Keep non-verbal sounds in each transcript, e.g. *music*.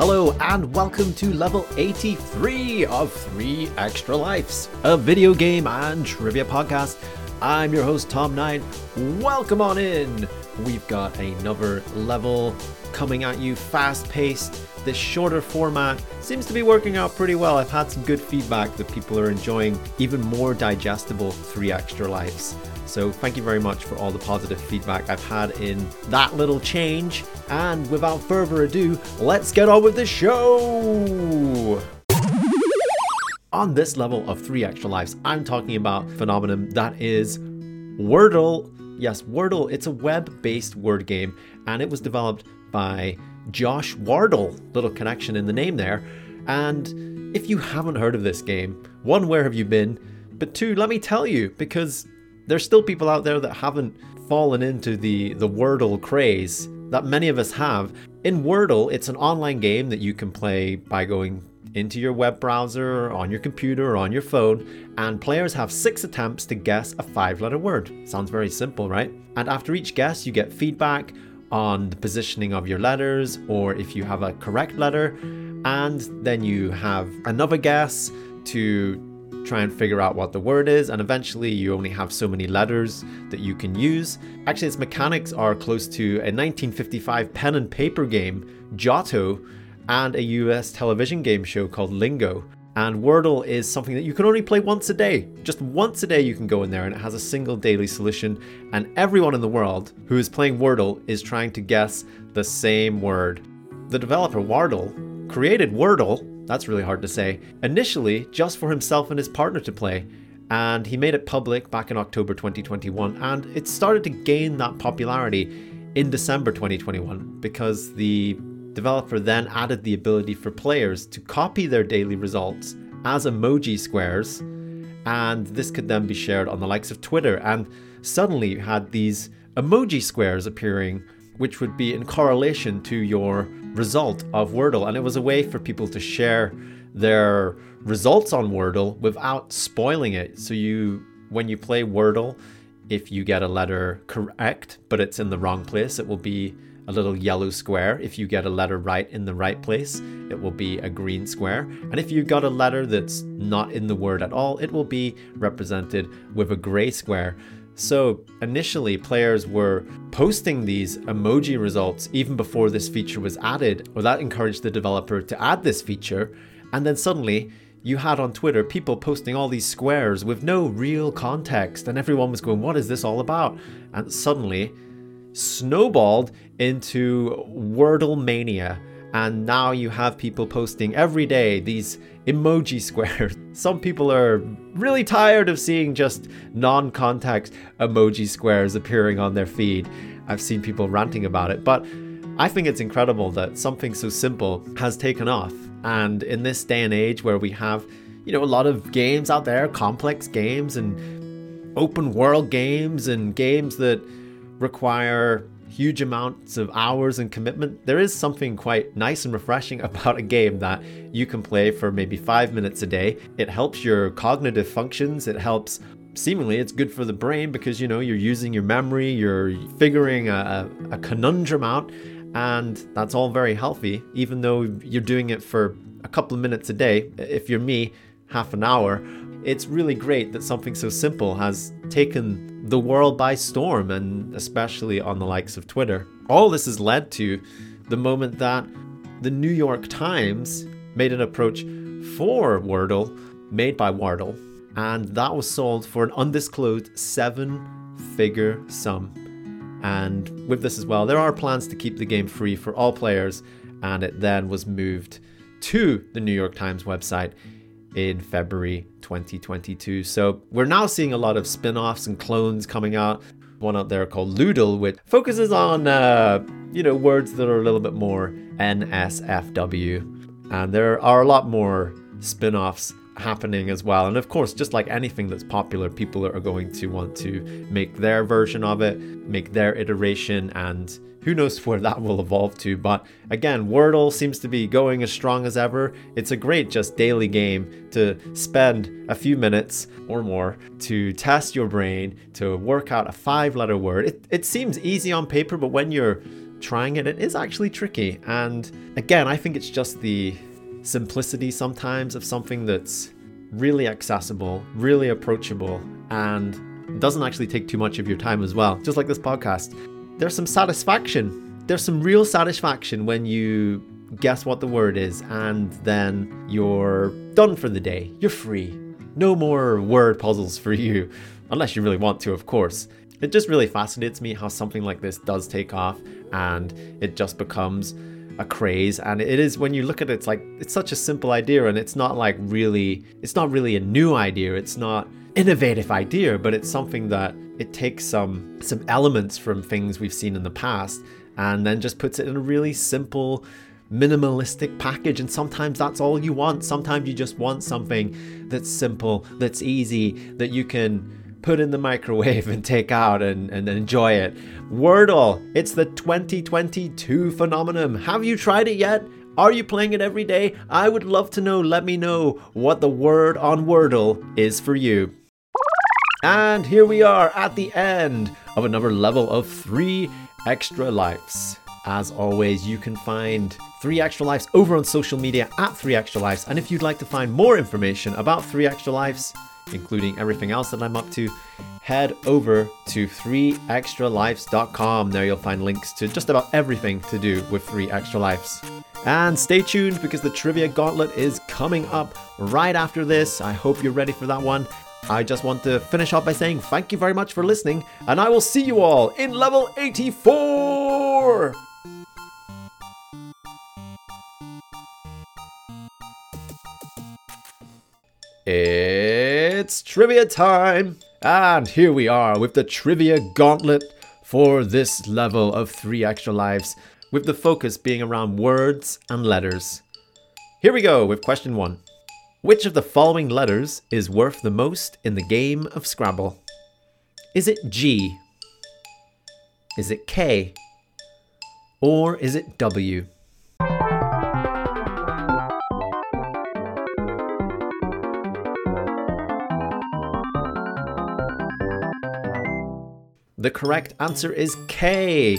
Hello and welcome to level 83 of 3 Extra Lives, a video game and trivia podcast. I'm your host Tom Knight. Welcome on in. We've got another level coming at you fast paced. This shorter format seems to be working out pretty well. I've had some good feedback that people are enjoying even more digestible 3 Extra Lives. So thank you very much for all the positive feedback I've had in that little change. And without further ado, let's get on with the show! On this level of 3 Extra Lives, I'm talking about phenomenon that is Wordle. Yes, Wordle, it's a web-based word game and it was developed by Josh Wardle. Little connection in the name there. And if you haven't heard of this game, one, where have you been? But two, let me tell you, because there's still people out there that haven't fallen into the, the Wordle craze that many of us have. In Wordle, it's an online game that you can play by going into your web browser, on your computer, or on your phone, and players have six attempts to guess a five letter word. Sounds very simple, right? And after each guess, you get feedback on the positioning of your letters, or if you have a correct letter, and then you have another guess to try and figure out what the word is, and eventually you only have so many letters that you can use. Actually, its mechanics are close to a 1955 pen and paper game, Jotto, and a US television game show called Lingo. And Wordle is something that you can only play once a day. Just once a day, you can go in there, and it has a single daily solution. And everyone in the world who is playing Wordle is trying to guess the same word. The developer Wardle created Wordle that's really hard to say. Initially, just for himself and his partner to play, and he made it public back in October 2021, and it started to gain that popularity in December 2021 because the developer then added the ability for players to copy their daily results as emoji squares, and this could then be shared on the likes of Twitter. And suddenly, you had these emoji squares appearing which would be in correlation to your result of Wordle. And it was a way for people to share their results on Wordle without spoiling it. So you when you play Wordle, if you get a letter correct, but it's in the wrong place, it will be a little yellow square. If you get a letter right in the right place, it will be a green square. And if you got a letter that's not in the word at all, it will be represented with a gray square. So initially, players were posting these emoji results even before this feature was added, or that encouraged the developer to add this feature. And then suddenly, you had on Twitter people posting all these squares with no real context, and everyone was going, What is this all about? And suddenly, snowballed into Wordle mania and now you have people posting every day these emoji squares. *laughs* Some people are really tired of seeing just non context emoji squares appearing on their feed. I've seen people ranting about it, but I think it's incredible that something so simple has taken off. And in this day and age where we have, you know, a lot of games out there, complex games and open world games and games that require huge amounts of hours and commitment, there is something quite nice and refreshing *laughs* about a game that you can play for maybe five minutes a day. It helps your cognitive functions, it helps seemingly it's good for the brain because you know you're using your memory you're figuring a, a, conundrum out and that's all very healthy even though you're doing it for a couple of minutes a day if you're me half an hour it's really great that something so simple has taken the world by storm, and especially on the likes of Twitter. All this has led to the moment that the New York Times made an approach for Wordle, made by Wardle, and that was sold for an undisclosed seven figure sum. And with this as well, there are plans to keep the game free for all players, and it then was moved to the New York Times website in February 2022. So we're now seeing a lot of spin offs and clones coming out. One out there called Lewdle, which focuses on, uh, you know, words that are a little bit more NSFW. And there are a lot more spin offs happening as well. And of course, just like anything that's popular, people are going to want to make their version of it, make their iteration, and who knows *laughs* where that will evolve to, but again, Wordle seems to be going as strong as ever. It's a great just daily game to spend a few minutes or more to test your brain, to work out a five letter word. It, it seems easy on paper, but when you're trying it, it is actually tricky. And again, I think it's just the simplicity sometimes of something that's really accessible, really approachable, and doesn't actually take too much of your time as well. Just like this podcast, there's some satisfaction. There's some real satisfaction when you guess what the word is and then you're done for the day. You're free. No more word puzzles for you, unless you really want to, of course. It just really fascinates me how something like this does take off and it just becomes a craze and it is when you look at it it's like it's such a simple idea and it's not like really it's not really a new idea it's not innovative idea but it's something that it takes some some elements from things we've seen in the past and then just puts it in a really simple minimalistic package and sometimes that's all you want. Sometimes you just want something that's simple that's easy that you can put in the microwave and take out and, and enjoy it. Wordle, it's the 2022 phenomenon. Have you tried it yet? Are you playing it every day? I would love to know. Let me know what the word on Wordle is for you. And here we are at the end of another level of three extra lives. As always, you can find 3 Extra Lives over on social media at 3 Extra Lives. And if you'd like to find more information about 3 Extra Lives, including everything else that I'm up to, head over to 3extralives.com. There you'll find links to just about everything to do with 3 Extra Lives. And stay tuned because the Trivia Gauntlet is coming up right after this. I hope you're ready for that one. I just want to finish off by saying thank you very much for listening, and I will see you all in level 84! It's trivia time! And here we are with the trivia gauntlet for this level of three extra lives, with the focus being around words and letters. Here we go with question one Which of the following letters is worth the most in the game of Scrabble? Is it G? Is it K? Or is it W? The correct answer is K.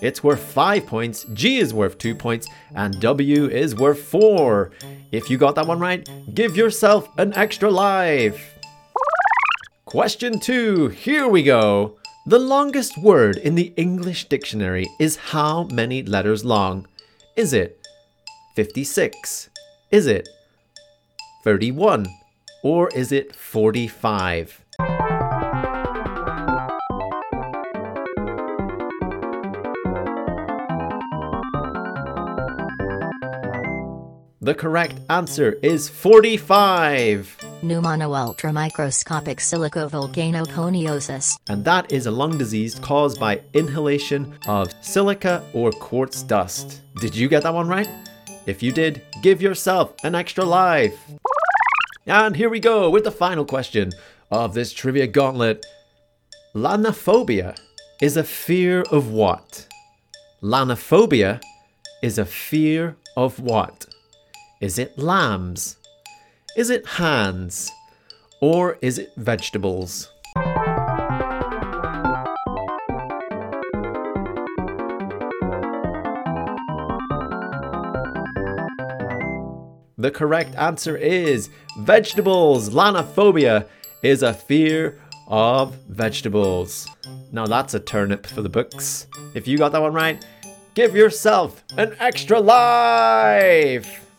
It's worth 5 points, G is worth 2 points, and W is worth 4. If you got that one right, give yourself an extra life. Question 2, here we go. The longest word in the English dictionary is how many letters long? Is it 56? Is it 31? Or is it 45? The correct answer is 45. Pneumono-ultramicroscopic silicovolcanoconiosis. And that is a lung disease caused by inhalation of silica or quartz dust. Did you get that one right? If you did, give yourself an extra life. And here we go with the final question of this trivia gauntlet. Lanophobia is a fear of what? Lanophobia is a fear of what? Is it lambs? Is it hands? Or is it vegetables? The correct answer is vegetables. Lanophobia is a fear of vegetables. Now that's a turnip for the books. If you got that one right, give yourself an extra life!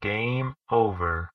Game over.